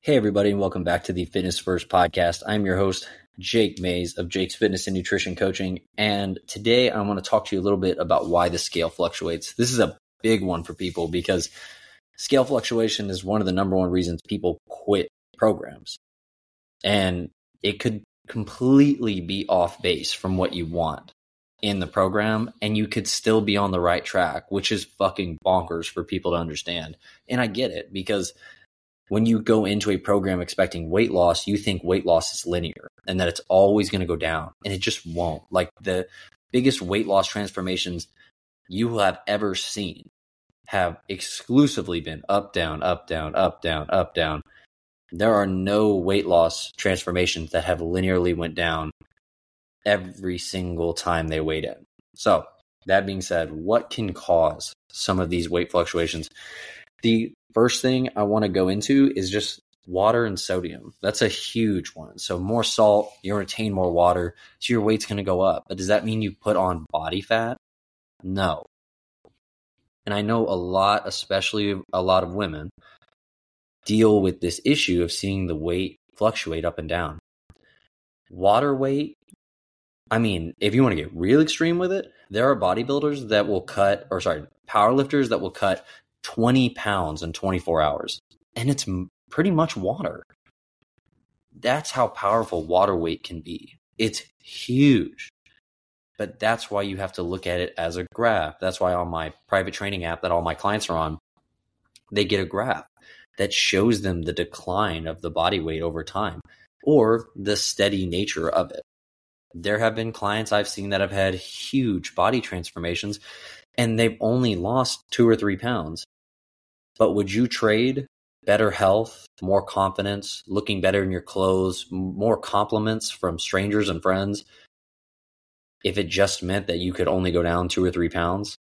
Hey, everybody, and welcome back to the Fitness First podcast. I'm your host, Jake Mays of Jake's Fitness and Nutrition Coaching. And today I want to talk to you a little bit about why the scale fluctuates. This is a big one for people because scale fluctuation is one of the number one reasons people quit programs. And it could completely be off base from what you want in the program and you could still be on the right track, which is fucking bonkers for people to understand. And I get it because when you go into a program expecting weight loss, you think weight loss is linear and that it's always going to go down, and it just won't. Like the biggest weight loss transformations you have ever seen have exclusively been up, down, up, down, up, down, up, down. There are no weight loss transformations that have linearly went down every single time they weighed in. So, that being said, what can cause some of these weight fluctuations? The first thing I want to go into is just water and sodium. That's a huge one. So more salt, you retain more water, so your weight's going to go up. But does that mean you put on body fat? No. And I know a lot, especially a lot of women, deal with this issue of seeing the weight fluctuate up and down. Water weight, I mean, if you want to get real extreme with it, there are bodybuilders that will cut, or sorry, powerlifters that will cut 20 pounds in 24 hours. And it's pretty much water. That's how powerful water weight can be. It's huge. But that's why you have to look at it as a graph. That's why on my private training app that all my clients are on, they get a graph that shows them the decline of the body weight over time or the steady nature of it. There have been clients I've seen that have had huge body transformations and they've only lost two or three pounds. But would you trade better health, more confidence, looking better in your clothes, more compliments from strangers and friends if it just meant that you could only go down two or three pounds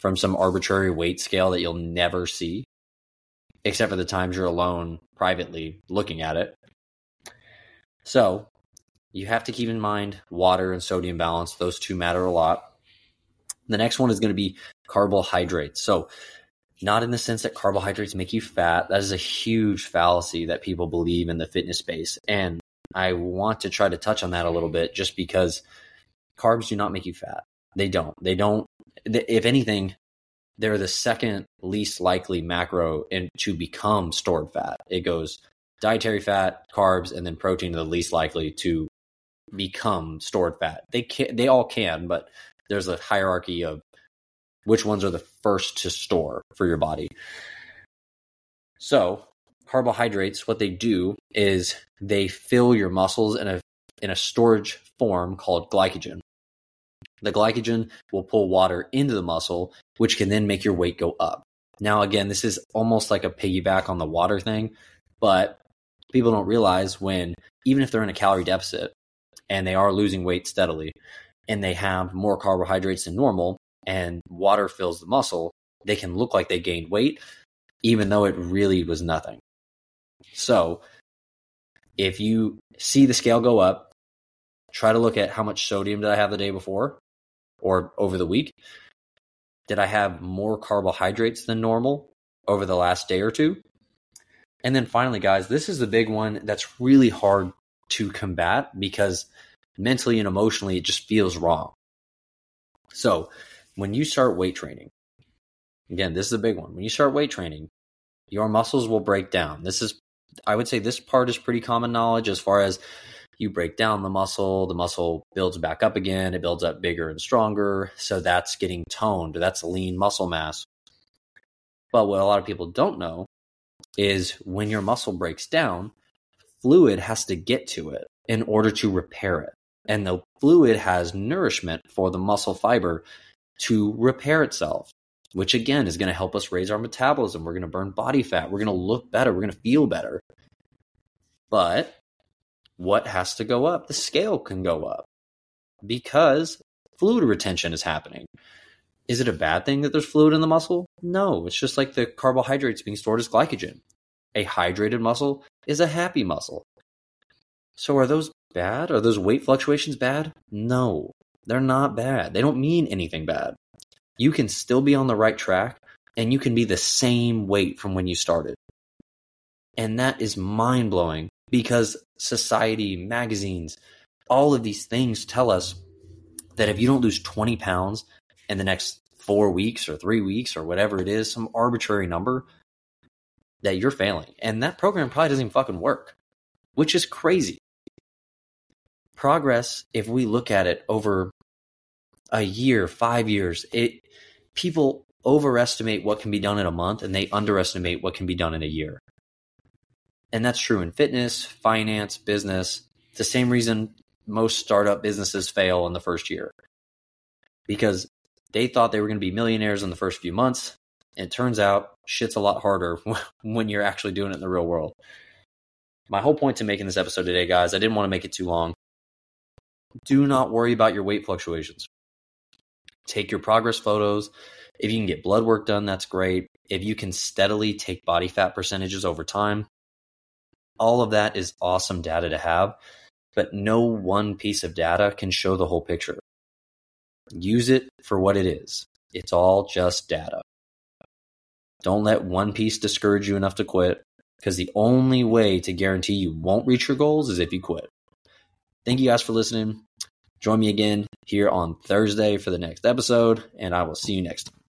from some arbitrary weight scale that you'll never see, except for the times you're alone privately looking at it? So, you have to keep in mind water and sodium balance. Those two matter a lot. The next one is going to be carbohydrates. So, not in the sense that carbohydrates make you fat. That is a huge fallacy that people believe in the fitness space. And I want to try to touch on that a little bit just because carbs do not make you fat. They don't. They don't. If anything, they're the second least likely macro in, to become stored fat. It goes dietary fat, carbs, and then protein are the least likely to become stored fat. They can, they all can, but there's a hierarchy of which ones are the first to store for your body. So, carbohydrates, what they do is they fill your muscles in a in a storage form called glycogen. The glycogen will pull water into the muscle, which can then make your weight go up. Now, again, this is almost like a piggyback on the water thing, but people don't realize when, even if they're in a calorie deficit and they are losing weight steadily and they have more carbohydrates than normal, and water fills the muscle, they can look like they gained weight, even though it really was nothing. So, if you see the scale go up, try to look at how much sodium did I have the day before or over the week. Did I have more carbohydrates than normal over the last day or two? And then finally, guys, this is the big one that's really hard to combat because mentally and emotionally it just feels wrong. So, when you start weight training, again, this is a big one. When you start weight training, your muscles will break down. This is, I would say, this part is pretty common knowledge as far as you break down the muscle, the muscle builds back up again, it builds up bigger and stronger. So that's getting toned. That's lean muscle mass. But what a lot of people don't know is when your muscle breaks down, fluid has to get to it in order to repair it. And the fluid has nourishment for the muscle fiber to repair itself, which again is going to help us raise our metabolism. We're going to burn body fat. We're going to look better. We're going to feel better. But what has to go up? The scale can go up because fluid retention is happening. Is it a bad thing that there's fluid in the muscle? No, it's just like the carbohydrates being stored as glycogen. A hydrated muscle is a happy muscle. So are those bad? Are those weight fluctuations bad? No. They're not bad. They don't mean anything bad. You can still be on the right track and you can be the same weight from when you started. And that is mind blowing because society, magazines, all of these things tell us that if you don't lose 20 pounds in the next four weeks or three weeks or whatever it is, some arbitrary number, that you're failing. And that program probably doesn't even fucking work, which is crazy. Progress, if we look at it over a year, five years, it people overestimate what can be done in a month and they underestimate what can be done in a year. And that's true in fitness, finance, business. It's the same reason most startup businesses fail in the first year because they thought they were going to be millionaires in the first few months. It turns out shit's a lot harder when you're actually doing it in the real world. My whole point to making this episode today, guys, I didn't want to make it too long. Do not worry about your weight fluctuations. Take your progress photos. If you can get blood work done, that's great. If you can steadily take body fat percentages over time, all of that is awesome data to have, but no one piece of data can show the whole picture. Use it for what it is. It's all just data. Don't let one piece discourage you enough to quit because the only way to guarantee you won't reach your goals is if you quit. Thank you guys for listening. Join me again here on Thursday for the next episode, and I will see you next time.